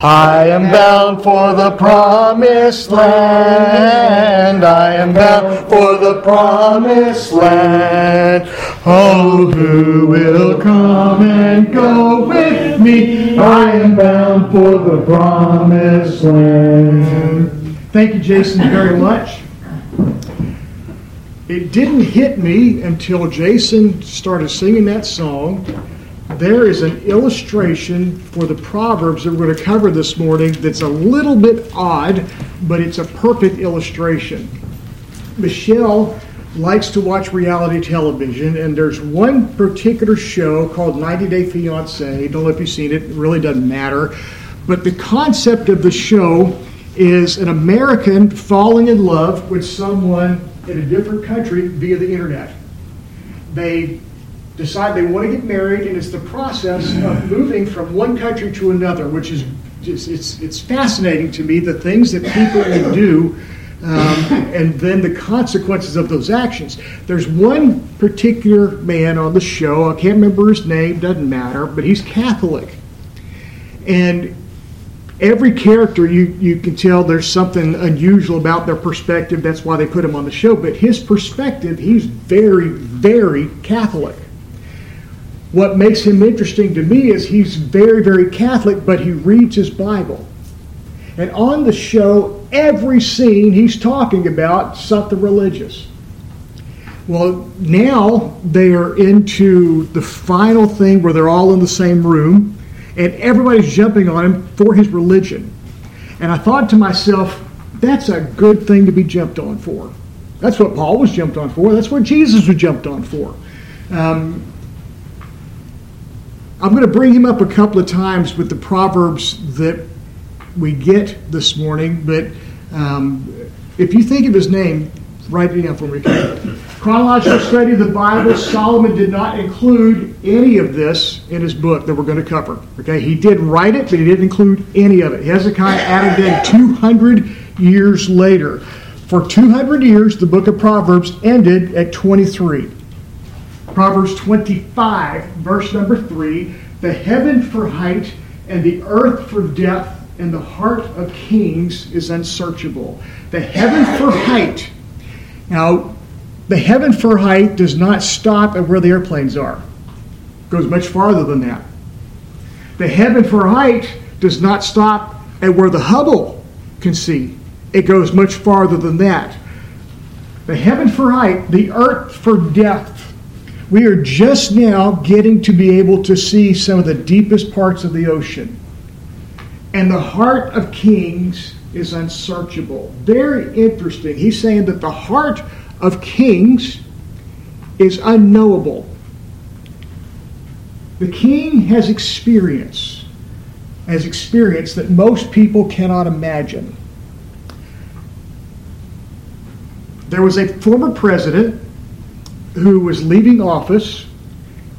I am bound for the promised land. I am bound for the promised land. Oh, who will come and go with me? I am bound for the promised land. Thank you, Jason, very much. It didn't hit me until Jason started singing that song there is an illustration for the Proverbs that we're going to cover this morning that's a little bit odd, but it's a perfect illustration. Michelle likes to watch reality television, and there's one particular show called 90 Day Fiancé. Don't know if you've seen it, it really doesn't matter. But the concept of the show is an American falling in love with someone in a different country via the internet. They decide they want to get married, and it's the process of moving from one country to another, which is just, it's, it's fascinating to me, the things that people do. Um, and then the consequences of those actions. There's one particular man on the show, I can't remember his name, doesn't matter, but he's Catholic. And every character you, you can tell there's something unusual about their perspective. That's why they put him on the show. But his perspective, he's very, very Catholic. What makes him interesting to me is he's very, very Catholic, but he reads his Bible. And on the show, every scene he's talking about something religious. Well, now they are into the final thing where they're all in the same room, and everybody's jumping on him for his religion. And I thought to myself, that's a good thing to be jumped on for. That's what Paul was jumped on for. That's what Jesus was jumped on for. Um, I'm going to bring him up a couple of times with the proverbs that we get this morning, but um, if you think of his name, write it down for me. Chronological study of the Bible, Solomon did not include any of this in his book that we're going to cover. Okay, he did write it, but he didn't include any of it. Hezekiah added in 200 years later. For 200 years, the book of Proverbs ended at 23. Proverbs 25, verse number 3 The heaven for height and the earth for depth and the heart of kings is unsearchable. The heaven for height. Now, the heaven for height does not stop at where the airplanes are, it goes much farther than that. The heaven for height does not stop at where the Hubble can see, it goes much farther than that. The heaven for height, the earth for depth, we are just now getting to be able to see some of the deepest parts of the ocean. And the heart of kings is unsearchable. Very interesting. He's saying that the heart of kings is unknowable. The king has experience, has experience that most people cannot imagine. There was a former president who was leaving office,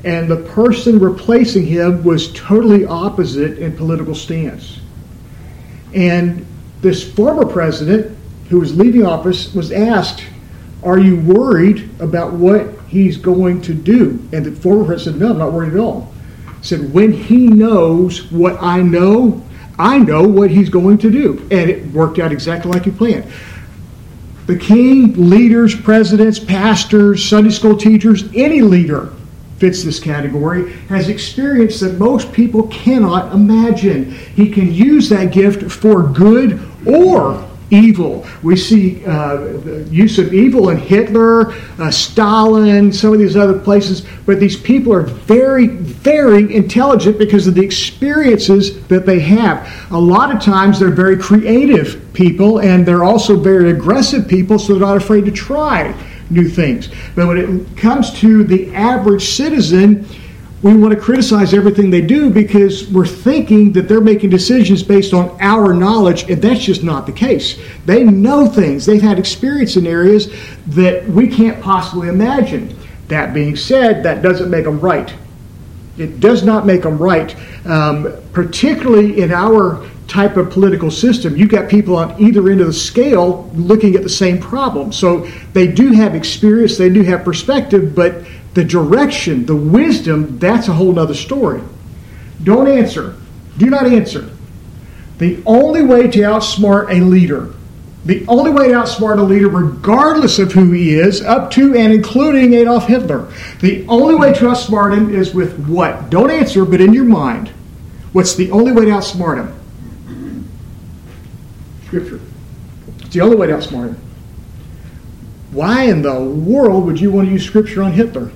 and the person replacing him was totally opposite in political stance. And this former president, who was leaving office, was asked, Are you worried about what he's going to do? And the former president said, No, I'm not worried at all. Said, When he knows what I know, I know what he's going to do. And it worked out exactly like he planned. The king, leaders, presidents, pastors, Sunday school teachers, any leader fits this category, has experience that most people cannot imagine. He can use that gift for good or evil. We see uh, the use of evil in Hitler, uh, Stalin, some of these other places, but these people are very, very intelligent because of the experiences that they have. A lot of times they're very creative people and they're also very aggressive people, so they're not afraid to try new things. But when it comes to the average citizen, we want to criticize everything they do because we're thinking that they're making decisions based on our knowledge, and that's just not the case. They know things, they've had experience in areas that we can't possibly imagine. That being said, that doesn't make them right. It does not make them right, um, particularly in our type of political system. You've got people on either end of the scale looking at the same problem. So they do have experience, they do have perspective, but the direction, the wisdom, that's a whole other story. Don't answer. Do not answer. The only way to outsmart a leader, the only way to outsmart a leader, regardless of who he is, up to and including Adolf Hitler, the only way to outsmart him is with what? Don't answer, but in your mind. What's the only way to outsmart him? Scripture. It's the only way to outsmart him. Why in the world would you want to use Scripture on Hitler?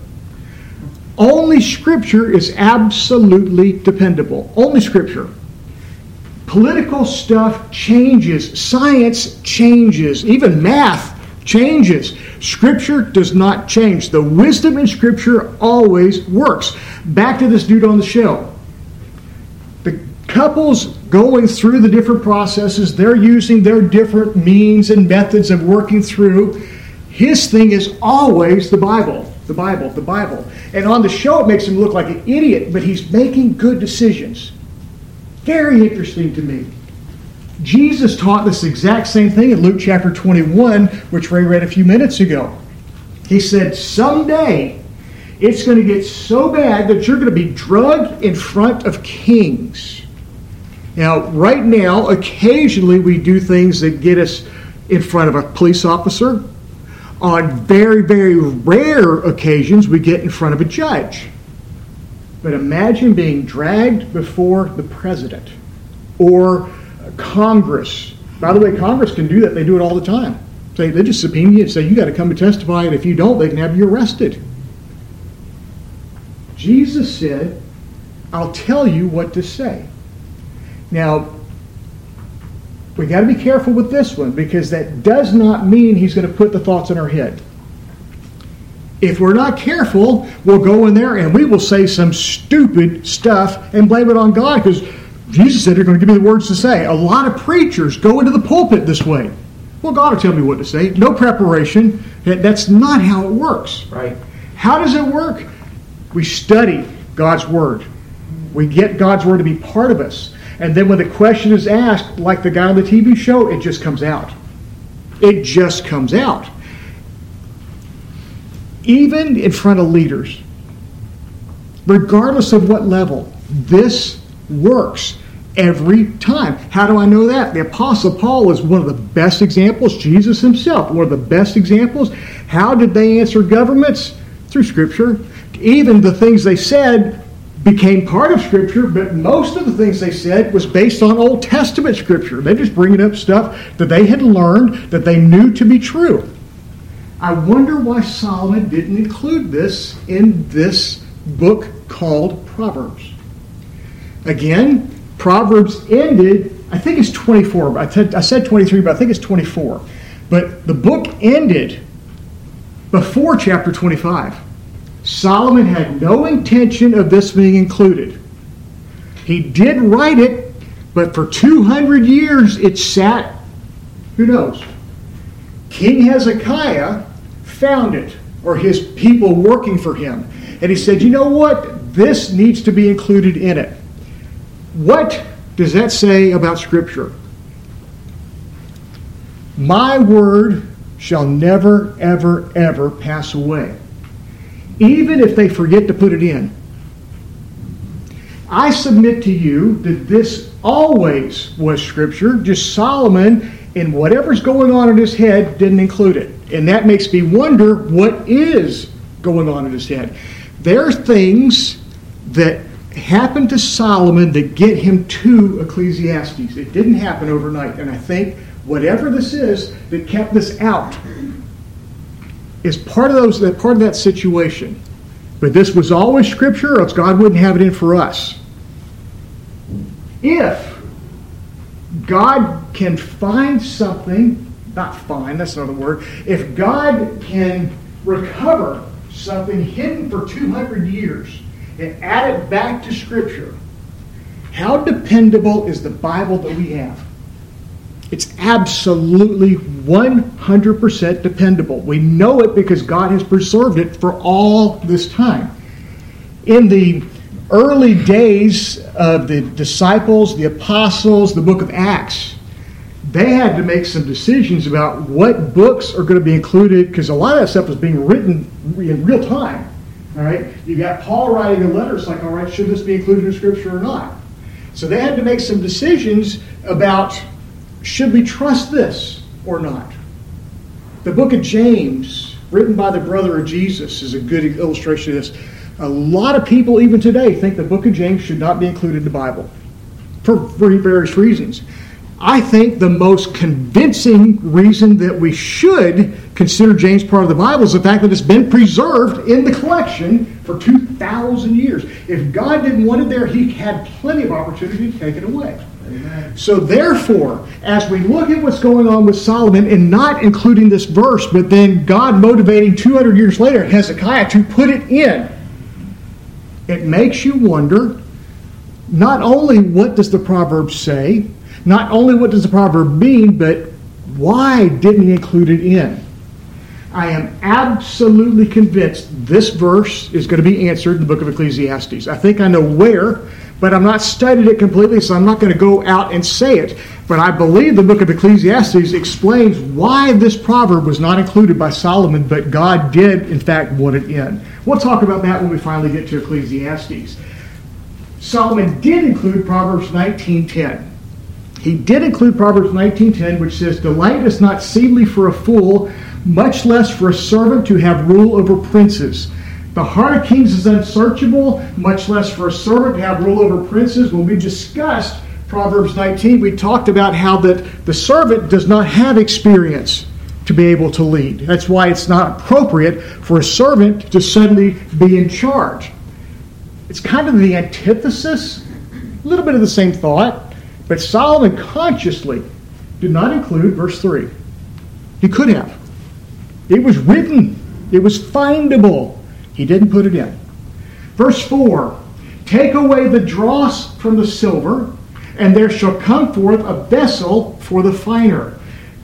Only Scripture is absolutely dependable. Only Scripture. Political stuff changes, science changes, even math changes. Scripture does not change. The wisdom in Scripture always works. Back to this dude on the show. The couples going through the different processes, they're using their different means and methods of working through. His thing is always the Bible, the Bible, the Bible. And on the show, it makes him look like an idiot, but he's making good decisions. Very interesting to me. Jesus taught this exact same thing in Luke chapter 21, which Ray read a few minutes ago. He said, Someday it's going to get so bad that you're going to be drugged in front of kings. Now, right now, occasionally we do things that get us in front of a police officer. On very, very rare occasions, we get in front of a judge. But imagine being dragged before the president or Congress. By the way, Congress can do that. They do it all the time. Say they just subpoena you and say you got to come and testify, and if you don't, they can have you arrested. Jesus said, "I'll tell you what to say." Now, we got to be careful with this one because that does not mean he's going to put the thoughts in our head. If we're not careful, we'll go in there and we will say some stupid stuff and blame it on God because Jesus said, You're going to give me the words to say. A lot of preachers go into the pulpit this way. Well, God will tell me what to say. No preparation. That's not how it works. Right. How does it work? We study God's Word. We get God's Word to be part of us. And then when the question is asked, like the guy on the TV show, it just comes out. It just comes out even in front of leaders, regardless of what level, this works every time. How do I know that? The Apostle Paul is one of the best examples. Jesus himself, one of the best examples. How did they answer governments? Through Scripture. Even the things they said became part of Scripture, but most of the things they said was based on Old Testament Scripture. They're just bringing up stuff that they had learned that they knew to be true. I wonder why Solomon didn't include this in this book called Proverbs. Again, Proverbs ended, I think it's 24. I, t- I said 23, but I think it's 24. But the book ended before chapter 25. Solomon had no intention of this being included. He did write it, but for 200 years it sat, who knows? King Hezekiah found it, or his people working for him. And he said, You know what? This needs to be included in it. What does that say about Scripture? My word shall never, ever, ever pass away, even if they forget to put it in. I submit to you that this always was Scripture, just Solomon, and whatever's going on in his head, didn't include it. And that makes me wonder what is going on in his head. There are things that happen to Solomon that get him to Ecclesiastes. It didn't happen overnight. And I think whatever this is that kept this out is part of those that part of that situation. But this was always scripture, or else God wouldn't have it in for us. If God can find something not find, that's another word. If God can recover something hidden for 200 years and add it back to Scripture, how dependable is the Bible that we have? It's absolutely 100% dependable. We know it because God has preserved it for all this time. In the early days of the disciples, the apostles, the book of Acts, they had to make some decisions about what books are going to be included because a lot of that stuff was being written in real time. All right, you got Paul writing a letter. It's like, all right, should this be included in Scripture or not? So they had to make some decisions about should we trust this or not. The book of James, written by the brother of Jesus, is a good illustration of this. A lot of people, even today, think the book of James should not be included in the Bible for various reasons. I think the most convincing reason that we should consider James part of the Bible is the fact that it's been preserved in the collection for 2,000 years. If God didn't want it there, He had plenty of opportunity to take it away. So, therefore, as we look at what's going on with Solomon and not including this verse, but then God motivating 200 years later Hezekiah to put it in, it makes you wonder not only what does the proverb say, not only what does the proverb mean, but why didn't he include it in? I am absolutely convinced this verse is going to be answered in the book of Ecclesiastes. I think I know where, but I'm not studied it completely, so I'm not going to go out and say it. But I believe the book of Ecclesiastes explains why this proverb was not included by Solomon, but God did, in fact, want it in. We'll talk about that when we finally get to Ecclesiastes. Solomon did include Proverbs 19:10. He did include Proverbs 19:10, which says, "Delight is not seemly for a fool, much less for a servant to have rule over princes." The heart of kings is unsearchable, much less for a servant to have rule over princes. When we discussed Proverbs 19, we talked about how that the servant does not have experience to be able to lead. That's why it's not appropriate for a servant to suddenly be in charge. It's kind of the antithesis, a little bit of the same thought, but Solomon consciously did not include verse 3. He could have. It was written, it was findable. He didn't put it in. Verse 4 Take away the dross from the silver, and there shall come forth a vessel for the finer.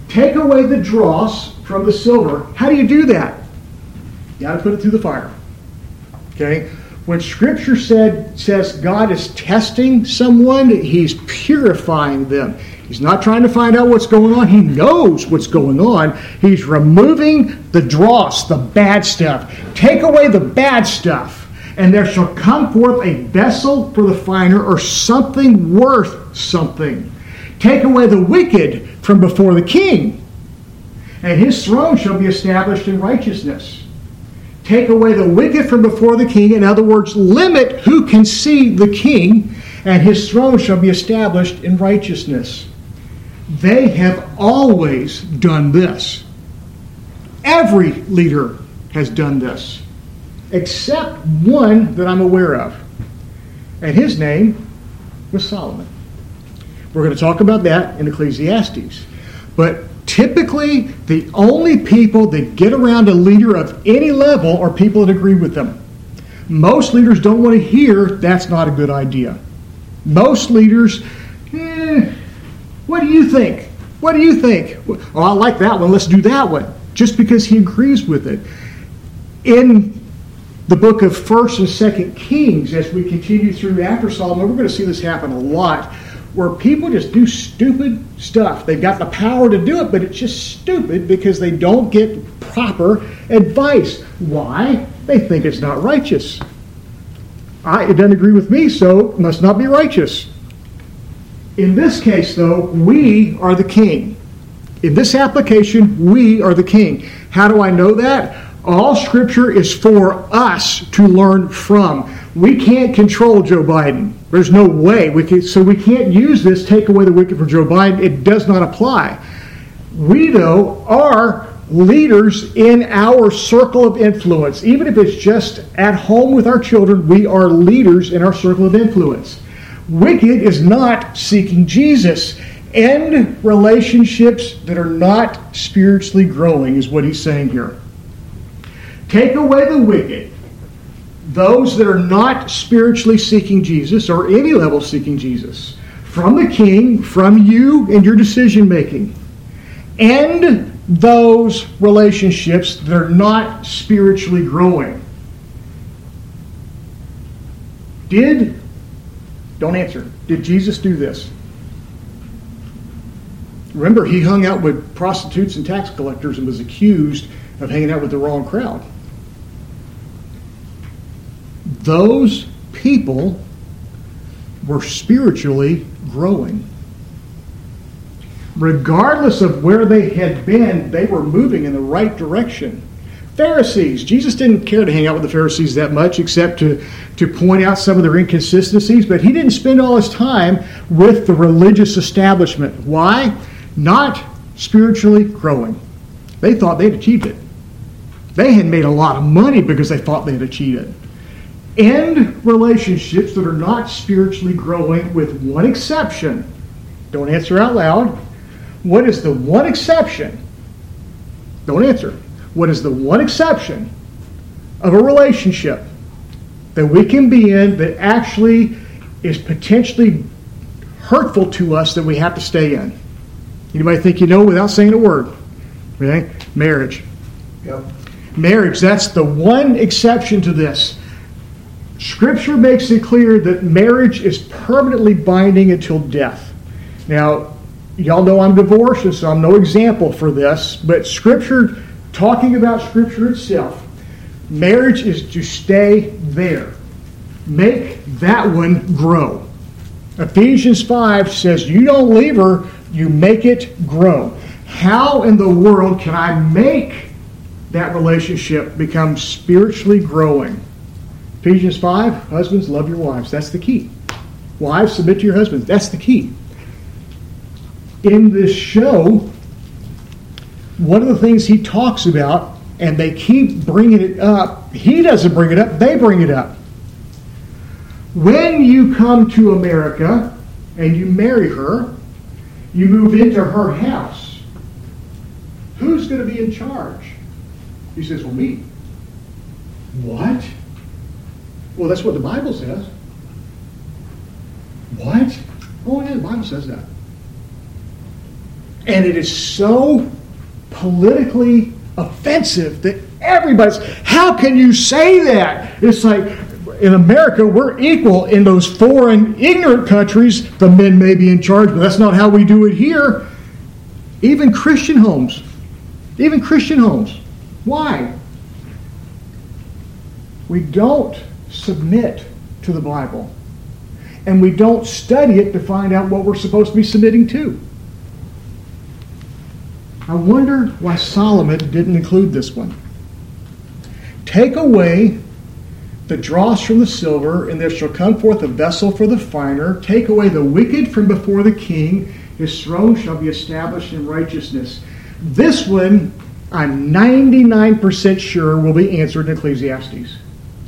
Take away the dross from the silver. How do you do that? You got to put it through the fire. Okay? When Scripture said says God is testing someone, He's purifying them. He's not trying to find out what's going on. He knows what's going on. He's removing the dross, the bad stuff. Take away the bad stuff, and there shall come forth a vessel for the finer, or something worth something. Take away the wicked from before the king, and his throne shall be established in righteousness take away the wicked from before the king. In other words, limit who can see the king, and his throne shall be established in righteousness. They have always done this. Every leader has done this, except one that I'm aware of. And his name was Solomon. We're going to talk about that in Ecclesiastes. But typically the only people that get around a leader of any level are people that agree with them. Most leaders don't want to hear that's not a good idea. Most leaders, eh, what do you think? What do you think? Oh, I like that one. Let's do that one. Just because he agrees with it. In the book of First and Second Kings, as we continue through after Solomon, we're going to see this happen a lot where people just do stupid stuff. They've got the power to do it, but it's just stupid because they don't get proper advice. Why? They think it's not righteous. I, it doesn't agree with me, so it must not be righteous. In this case, though, we are the king. In this application, we are the king. How do I know that? All scripture is for us to learn from. We can't control Joe Biden. There's no way we can. So we can't use this take away the wicked for Joe Biden. It does not apply. We though are leaders in our circle of influence. Even if it's just at home with our children, we are leaders in our circle of influence. Wicked is not seeking Jesus. End relationships that are not spiritually growing, is what he's saying here. Take away the wicked those that are not spiritually seeking Jesus or any level seeking Jesus from the king, from you and your decision making. End those relationships that are not spiritually growing. Did, don't answer, did Jesus do this? Remember, he hung out with prostitutes and tax collectors and was accused of hanging out with the wrong crowd those people were spiritually growing. Regardless of where they had been, they were moving in the right direction. Pharisees. Jesus didn't care to hang out with the Pharisees that much except to, to point out some of their inconsistencies, but he didn't spend all his time with the religious establishment. Why? Not spiritually growing. They thought they'd achieved it. They had made a lot of money because they thought they'd achieved it. End relationships that are not spiritually growing, with one exception. Don't answer out loud. What is the one exception? Don't answer what is the one exception of a relationship that we can be in that actually is potentially hurtful to us that we have to stay in. Anybody think you know without saying a word? Okay? Marriage. Yep. Marriage, that's the one exception to this. Scripture makes it clear that marriage is permanently binding until death. Now, y'all know I'm divorced, and so I'm no example for this, but Scripture talking about Scripture itself, marriage is to stay there. Make that one grow. Ephesians 5 says, You don't leave her, you make it grow. How in the world can I make that relationship become spiritually growing? Ephesians 5, husbands, love your wives. That's the key. Wives, submit to your husbands. That's the key. In this show, one of the things he talks about, and they keep bringing it up, he doesn't bring it up, they bring it up. When you come to America and you marry her, you move into her house. Who's going to be in charge? He says, Well, me. What? Well, that's what the Bible says. What? Oh, yeah, the Bible says that. And it is so politically offensive that everybody's, how can you say that? It's like, in America, we're equal. In those foreign, ignorant countries, the men may be in charge, but that's not how we do it here. Even Christian homes. Even Christian homes. Why? We don't submit to the Bible. And we don't study it to find out what we're supposed to be submitting to. I wonder why Solomon didn't include this one. Take away the dross from the silver, and there shall come forth a vessel for the finer. Take away the wicked from before the king, his throne shall be established in righteousness. This one, I'm 99% sure, will be answered in Ecclesiastes.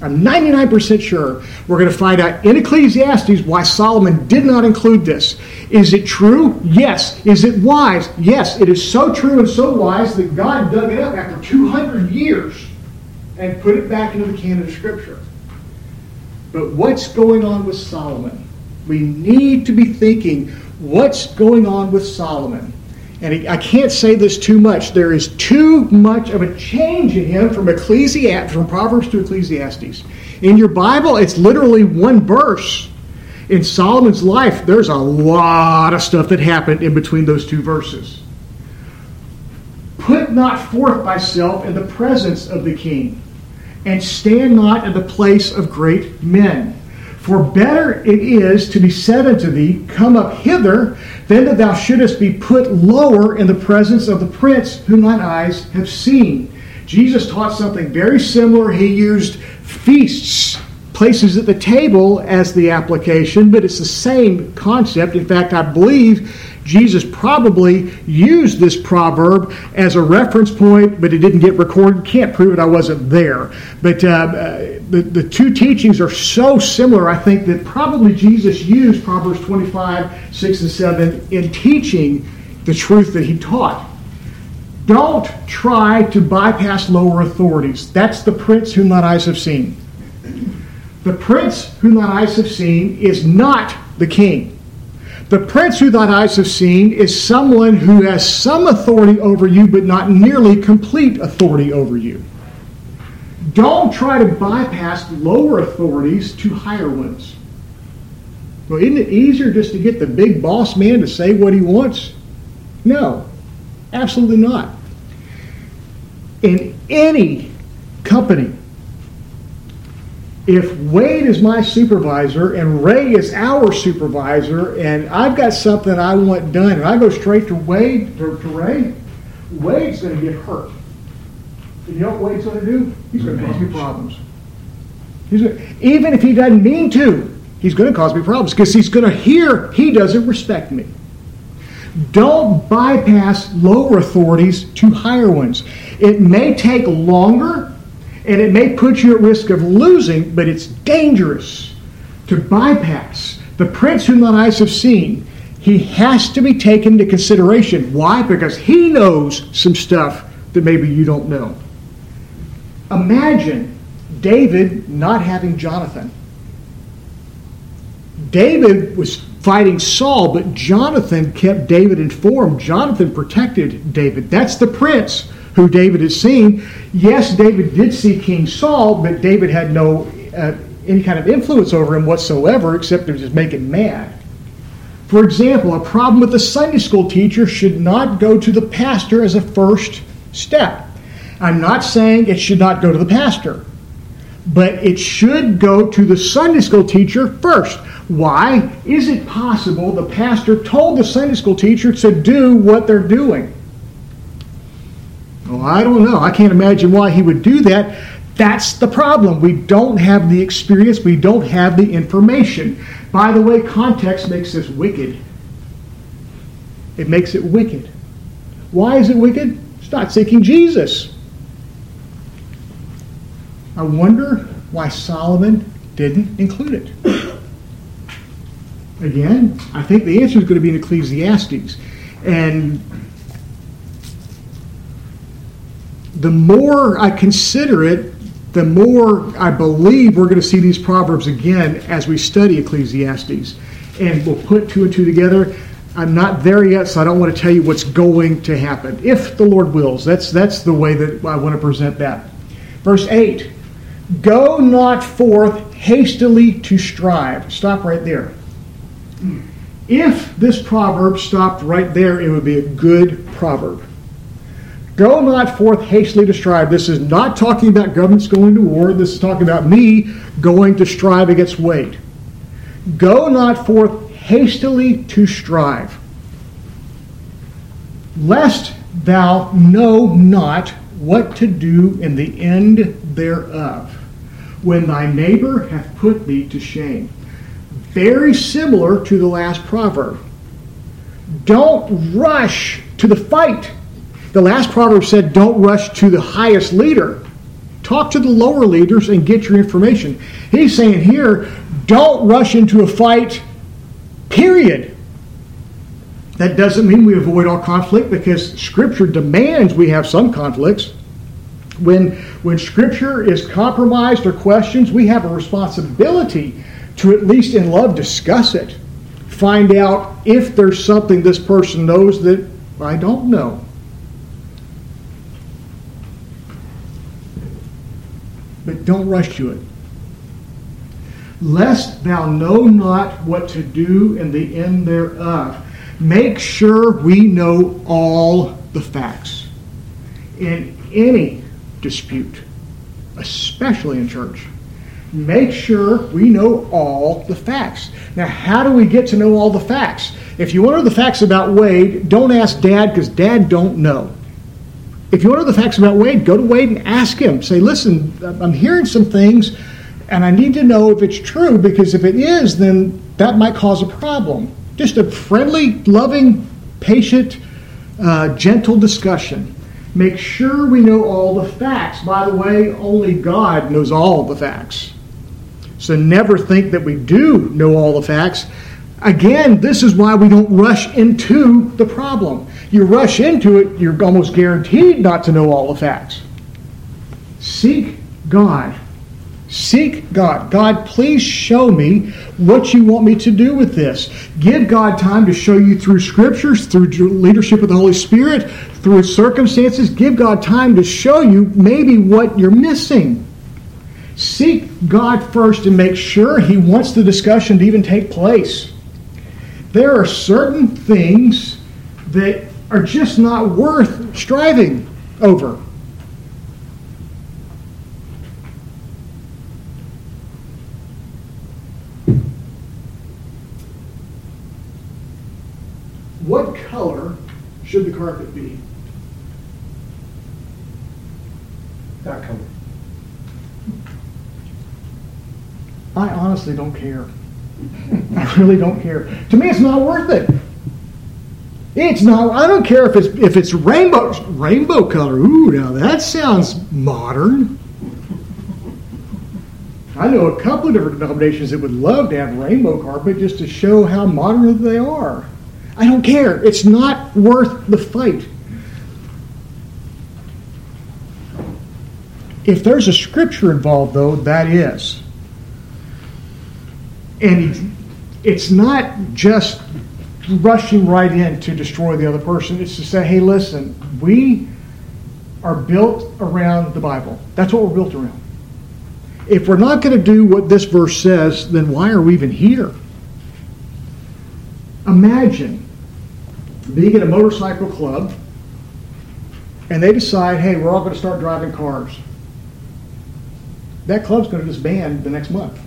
I'm 99% sure we're going to find out in Ecclesiastes why Solomon did not include this. Is it true? Yes. Is it wise? Yes. It is so true and so wise that God dug it up after 200 years and put it back into the canon of Scripture. But what's going on with Solomon? We need to be thinking what's going on with Solomon? And I can't say this too much. There is too much of a change in him from Ecclesiastes, from Proverbs to Ecclesiastes. In your Bible, it's literally one verse. In Solomon's life, there's a lot of stuff that happened in between those two verses. Put not forth thyself in the presence of the king, and stand not in the place of great men. For better it is to be said unto thee, Come up hither, than that thou shouldest be put lower in the presence of the prince whom thine eyes have seen. Jesus taught something very similar. He used feasts, places at the table, as the application, but it's the same concept. In fact, I believe Jesus probably used this proverb as a reference point, but it didn't get recorded. Can't prove it, I wasn't there. But uh, uh, the, the two teachings are so similar, I think, that probably Jesus used Proverbs 25, 6, and 7 in teaching the truth that he taught. Don't try to bypass lower authorities. That's the prince whom thine eyes have seen. The prince whom thine eyes have seen is not the king. The prince who thine eyes have seen is someone who has some authority over you, but not nearly complete authority over you. Don't try to bypass lower authorities to higher ones. Well, isn't it easier just to get the big boss man to say what he wants? No, absolutely not. In any company, if Wade is my supervisor and Ray is our supervisor, and I've got something I want done, and I go straight to Wade to, to Ray, Wade's going to get hurt. And you know what Wade's going to do? He's going to cause me problems. He's gonna, even if he doesn't mean to, he's going to cause me problems because he's going to hear he doesn't respect me. Don't bypass lower authorities to higher ones. It may take longer and it may put you at risk of losing, but it's dangerous to bypass. The prince whom thine eyes have seen, he has to be taken into consideration. Why? Because he knows some stuff that maybe you don't know. Imagine David not having Jonathan. David was fighting Saul, but Jonathan kept David informed. Jonathan protected David. That's the prince who David has seen. Yes, David did see King Saul, but David had no uh, any kind of influence over him whatsoever, except to just make him mad. For example, a problem with a Sunday school teacher should not go to the pastor as a first step. I'm not saying it should not go to the pastor, but it should go to the Sunday school teacher first. Why? Is it possible the pastor told the Sunday school teacher to do what they're doing? Well, I don't know. I can't imagine why he would do that. That's the problem. We don't have the experience, we don't have the information. By the way, context makes this wicked. It makes it wicked. Why is it wicked? It's not seeking Jesus. I wonder why Solomon didn't include it. Again, I think the answer is going to be in Ecclesiastes. And the more I consider it, the more I believe we're going to see these proverbs again as we study Ecclesiastes. And we'll put two and two together. I'm not there yet, so I don't want to tell you what's going to happen. If the Lord wills, that's that's the way that I want to present that. Verse 8 Go not forth hastily to strive. Stop right there. If this proverb stopped right there, it would be a good proverb. Go not forth hastily to strive. This is not talking about governments going to war. This is talking about me going to strive against Wade. Go not forth hastily to strive, lest thou know not what to do in the end thereof, when thy neighbor hath put thee to shame. Very similar to the last proverb. Don't rush to the fight the last proverb said, Don't rush to the highest leader. Talk to the lower leaders and get your information. He's saying here, don't rush into a fight, period. That doesn't mean we avoid all conflict because Scripture demands we have some conflicts. When, when Scripture is compromised or questions, we have a responsibility to at least in love discuss it. Find out if there's something this person knows that I don't know. But don't rush to it. Lest thou know not what to do in the end thereof. Make sure we know all the facts. In any dispute, especially in church, make sure we know all the facts. Now, how do we get to know all the facts? If you want to know the facts about Wade, don't ask Dad because Dad don't know. If you want to know the facts about Wade, go to Wade and ask him. Say, listen, I'm hearing some things, and I need to know if it's true because if it is, then that might cause a problem. Just a friendly, loving, patient, uh, gentle discussion. Make sure we know all the facts. By the way, only God knows all the facts. So never think that we do know all the facts. Again, this is why we don't rush into the problem. You rush into it, you're almost guaranteed not to know all the facts. Seek God. Seek God. God, please show me what you want me to do with this. Give God time to show you through scriptures, through leadership of the Holy Spirit, through circumstances. Give God time to show you maybe what you're missing. Seek God first and make sure He wants the discussion to even take place there are certain things that are just not worth striving over. What color should the carpet be? That color. I honestly don't care. I really don't care. To me, it's not worth it. It's not. I don't care if it's if it's rainbow rainbow color. Ooh, now that sounds modern. I know a couple of different denominations that would love to have rainbow carpet just to show how modern they are. I don't care. It's not worth the fight. If there's a scripture involved, though, that is. And it's not just rushing right in to destroy the other person. It's to say, hey, listen, we are built around the Bible. That's what we're built around. If we're not going to do what this verse says, then why are we even here? Imagine being at a motorcycle club and they decide, hey, we're all going to start driving cars. That club's going to disband the next month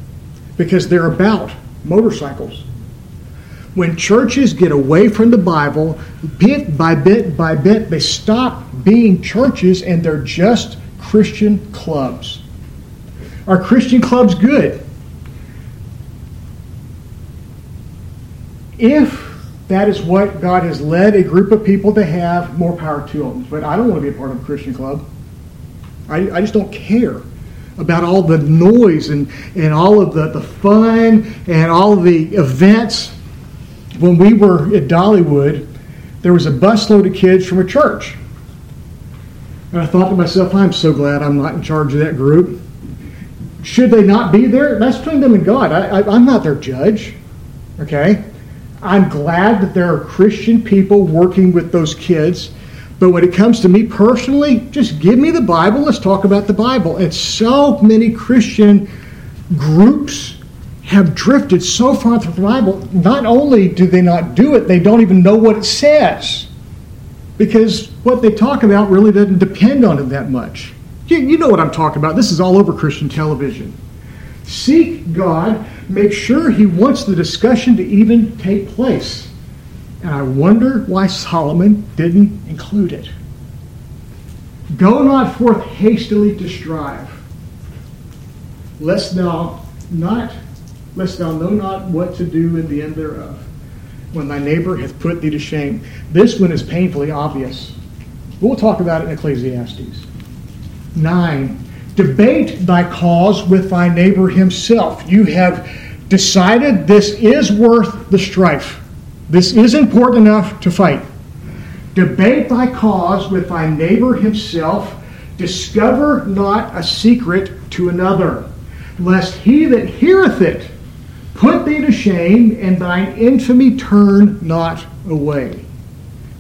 because they're about motorcycles. When churches get away from the Bible, bit by bit by bit, they stop being churches and they're just Christian clubs. Are Christian clubs good? If that is what God has led a group of people to have, more power to them. But I don't want to be a part of a Christian club. I, I just don't care about all the noise and, and all of the, the fun and all of the events. When we were at Dollywood, there was a busload of kids from a church. And I thought to myself, I'm so glad I'm not in charge of that group. Should they not be there? That's between them and God. I, I, I'm not their judge. Okay? I'm glad that there are Christian people working with those kids but when it comes to me personally, just give me the Bible. Let's talk about the Bible. And so many Christian groups have drifted so far from the Bible. Not only do they not do it, they don't even know what it says. Because what they talk about really doesn't depend on it that much. You, you know what I'm talking about. This is all over Christian television. Seek God, make sure He wants the discussion to even take place. And I wonder why Solomon didn't include it. Go not forth hastily to strive, lest thou not lest thou know not what to do in the end thereof, when thy neighbor hath put thee to shame. This one is painfully obvious. We'll talk about it in Ecclesiastes. Nine. Debate thy cause with thy neighbor himself. You have decided this is worth the strife. This is important enough to fight. Debate thy cause with thy neighbor himself. Discover not a secret to another, lest he that heareth it put thee to shame, and thine infamy turn not away.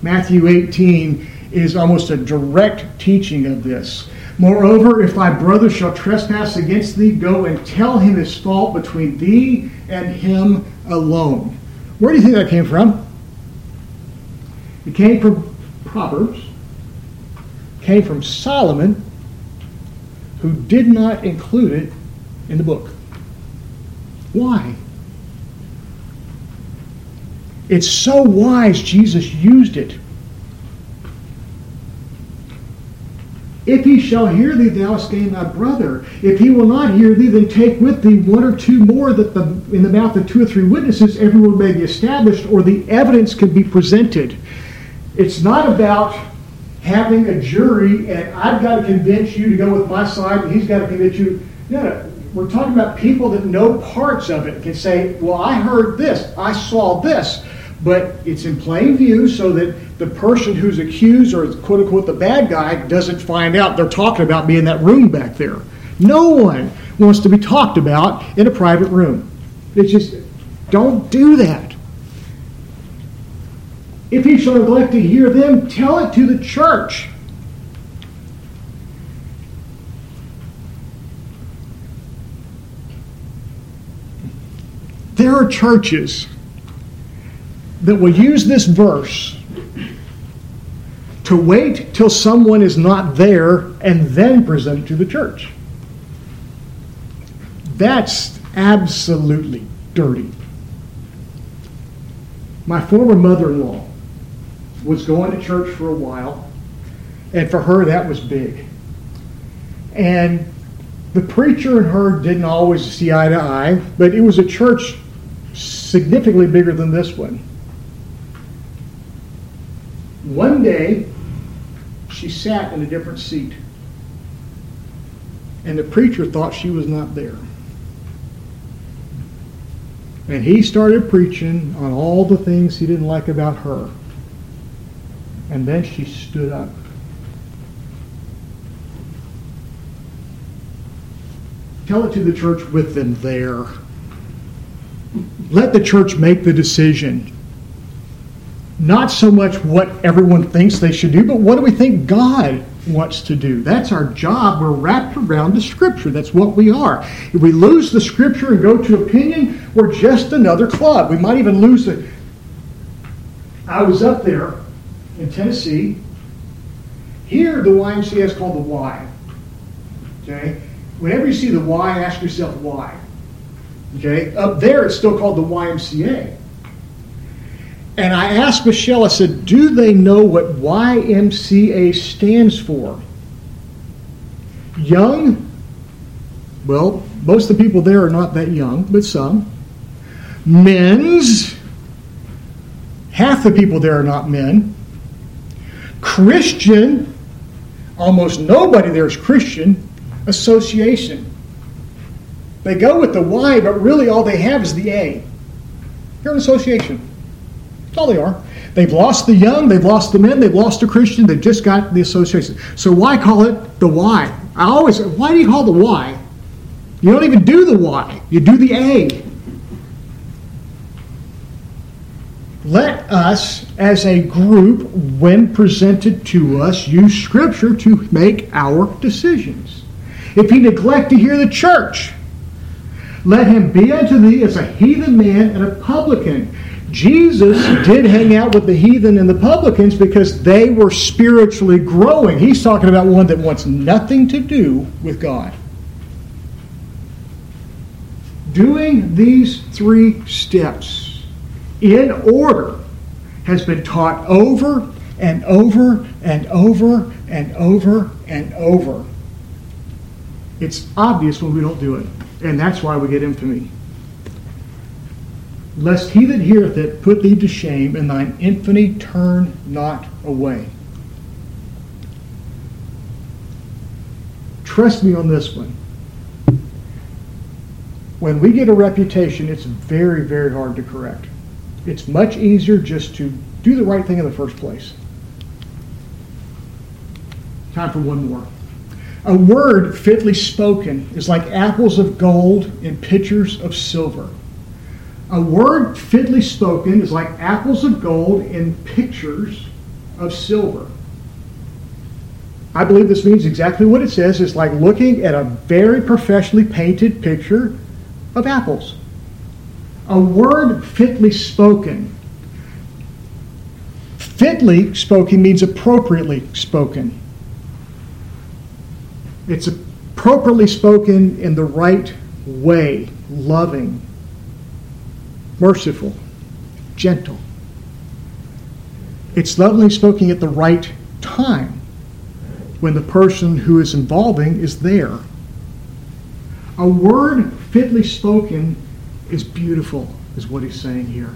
Matthew 18 is almost a direct teaching of this. Moreover, if thy brother shall trespass against thee, go and tell him his fault between thee and him alone. Where do you think that came from? It came from Proverbs, came from Solomon, who did not include it in the book. Why? It's so wise Jesus used it. If he shall hear thee, thou gained thy brother. If he will not hear thee, then take with thee one or two more, that the, in the mouth of two or three witnesses every word may be established, or the evidence can be presented. It's not about having a jury and I've got to convince you to go with my side, and he's got to convince you. No, no. We're talking about people that know parts of it, and can say, well, I heard this, I saw this but it's in plain view so that the person who's accused or quote unquote the bad guy doesn't find out they're talking about me in that room back there. No one wants to be talked about in a private room. It's just, don't do that. If he shall neglect to hear them, tell it to the church. There are churches that will use this verse to wait till someone is not there and then present it to the church. That's absolutely dirty. My former mother in law was going to church for a while, and for her that was big. And the preacher and her didn't always see eye to eye, but it was a church significantly bigger than this one. One day, she sat in a different seat, and the preacher thought she was not there. And he started preaching on all the things he didn't like about her. And then she stood up. Tell it to the church with them there. Let the church make the decision. Not so much what everyone thinks they should do, but what do we think God wants to do? That's our job. We're wrapped around the Scripture. That's what we are. If we lose the Scripture and go to opinion, we're just another club. We might even lose it. I was up there in Tennessee. Here, the YMCA is called the Y. Okay? Whenever you see the Y, ask yourself why. Okay? Up there, it's still called the YMCA. And I asked Michelle, I said, do they know what YMCA stands for? Young? Well, most of the people there are not that young, but some. Men's? Half the people there are not men. Christian? Almost nobody there is Christian. Association. They go with the Y, but really all they have is the A. You're an association. All they are. They've lost the young, they've lost the men, they've lost the Christian, they've just got the association. So why call it the Y? I always say, why do you call the Y? You don't even do the Y, you do the A. Let us, as a group, when presented to us, use Scripture to make our decisions. If he neglect to hear the church, let him be unto thee as a heathen man and a publican. Jesus did hang out with the heathen and the publicans because they were spiritually growing. He's talking about one that wants nothing to do with God. Doing these three steps in order has been taught over and over and over and over and over. It's obvious when we don't do it, and that's why we get infamy lest he that heareth it put thee to shame, and thine infamy turn not away. Trust me on this one. When we get a reputation, it's very, very hard to correct. It's much easier just to do the right thing in the first place. Time for one more. A word fitly spoken is like apples of gold in pitchers of silver. A word fitly spoken is like apples of gold in pictures of silver. I believe this means exactly what it says. It's like looking at a very professionally painted picture of apples. A word fitly spoken. Fitly spoken means appropriately spoken. It's appropriately spoken in the right way, loving, merciful, gentle. It's lovingly spoken at the right time when the person who is involving is there. A word fitly spoken is beautiful, is what he's saying here.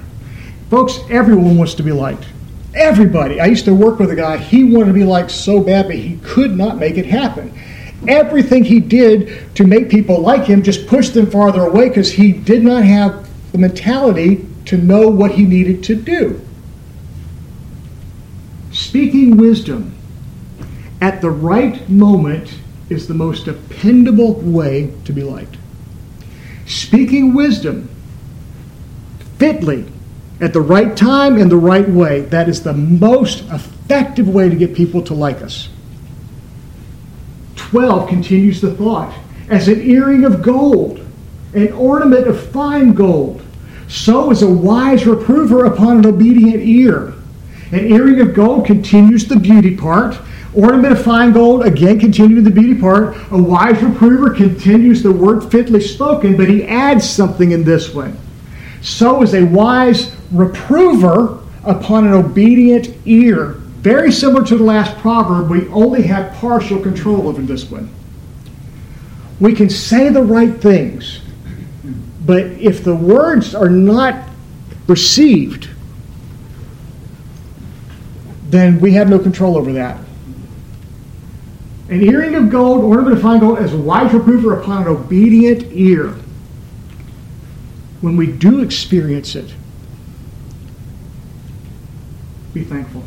Folks, everyone wants to be liked. Everybody. I used to work with a guy, he wanted to be liked so bad, but he could not make it happen. Everything he did to make people like him just pushed them farther away because he did not have the mentality to know what he needed to do. Speaking wisdom at the right moment is the most dependable way to be liked. Speaking wisdom fitly at the right time and the right way, that is the most effective way to get people to like us. 12 continues the thought as an earring of gold an ornament of fine gold. So is a wise reprover upon an obedient ear. An earring of gold continues the beauty part. Ornament of fine gold, again continuing the beauty part. A wise reprover continues the word fitly spoken, but he adds something in this one. So is a wise reprover upon an obedient ear. Very similar to the last proverb, we only have partial control over this one. We can say the right things, but if the words are not received, then we have no control over that. An earring of gold, ornament of fine gold, as a wise reprover upon an obedient ear. When we do experience it, be thankful.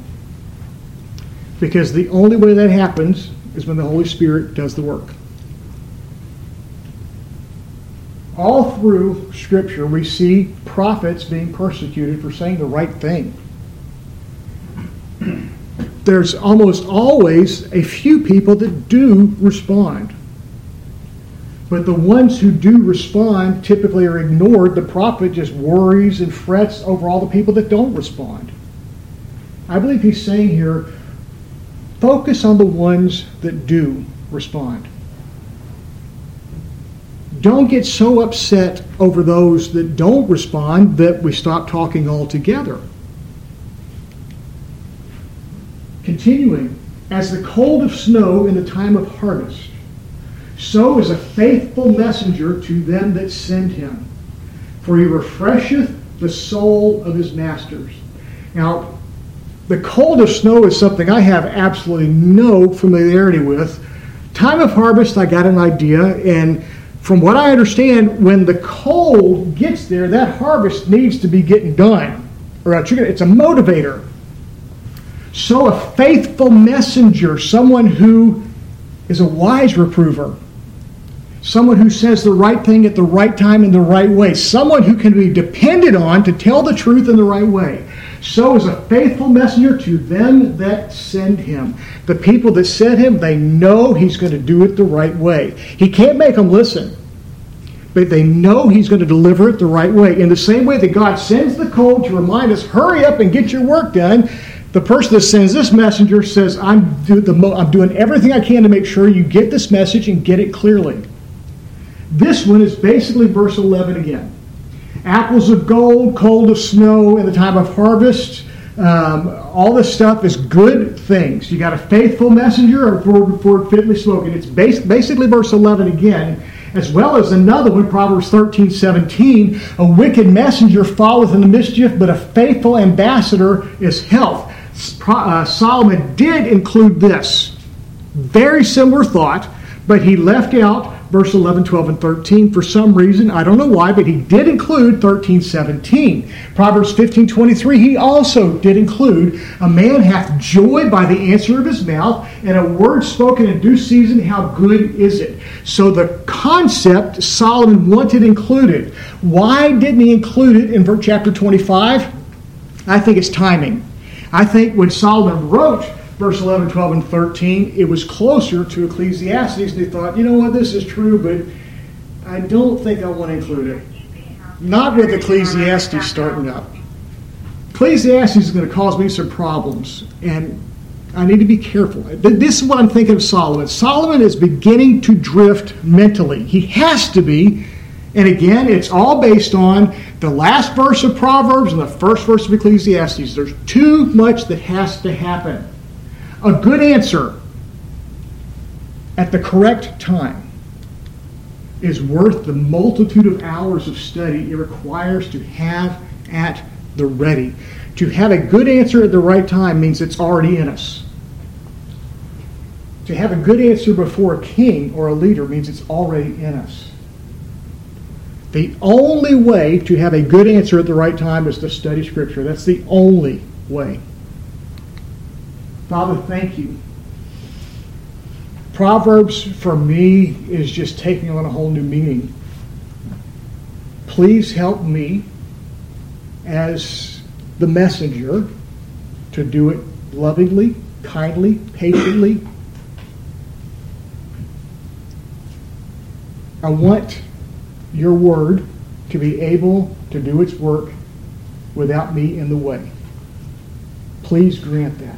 Because the only way that happens is when the Holy Spirit does the work. All through Scripture, we see prophets being persecuted for saying the right thing. There's almost always a few people that do respond. But the ones who do respond typically are ignored. The prophet just worries and frets over all the people that don't respond. I believe he's saying here focus on the ones that do respond. Don't get so upset over those that don't respond that we stop talking altogether. Continuing, as the cold of snow in the time of harvest, so is a faithful messenger to them that send him. For he refresheth the soul of his masters. Now, the cold of snow is something I have absolutely no familiarity with. Time of harvest, I got an idea, and from what I understand, when the cold gets there, that harvest needs to be getting done. Or it's a motivator. So, a faithful messenger, someone who is a wise reprover, someone who says the right thing at the right time in the right way, someone who can be depended on to tell the truth in the right way. So is a faithful messenger to them that send him. The people that send him, they know he's going to do it the right way. He can't make them listen, but they know he's going to deliver it the right way. In the same way that God sends the cold to remind us, hurry up and get your work done, the person that sends this messenger says, I'm, do the mo- I'm doing everything I can to make sure you get this message and get it clearly. This one is basically verse 11 again apples of gold, cold of snow in the time of harvest. Um, all this stuff is good things. You got a faithful messenger or forward, forward fitly spoken. It's bas- basically verse 11 again, as well as another one, Proverbs 13, 17. A wicked messenger falleth in the mischief, but a faithful ambassador is health. Uh, Solomon did include this. Very similar thought, but he left out verse 11, 12, and 13 for some reason. I don't know why, but he did include 13, 17. Proverbs 15, 23, he also did include a man hath joy by the answer of his mouth, and a word spoken in due season, how good is it? So the concept Solomon wanted included. Why didn't he include it in chapter 25? I think it's timing. I think when Solomon wrote verse 11, 12, and 13, it was closer to Ecclesiastes, and they thought, you know what, this is true, but I don't think I want to include it. Not with Ecclesiastes starting up. Ecclesiastes is going to cause me some problems, and I need to be careful. This is what I'm thinking of Solomon. Solomon is beginning to drift mentally. He has to be. And again, it's all based on the last verse of Proverbs and the first verse of Ecclesiastes. There's too much that has to happen. A good answer at the correct time is worth the multitude of hours of study it requires to have at the ready. To have a good answer at the right time means it's already in us. To have a good answer before a king or a leader means it's already in us. The only way to have a good answer at the right time is to study Scripture. That's the only way. Father, thank you. Proverbs for me is just taking on a whole new meaning. Please help me as the messenger to do it lovingly, kindly, patiently. I want your word to be able to do its work without me in the way. Please grant that.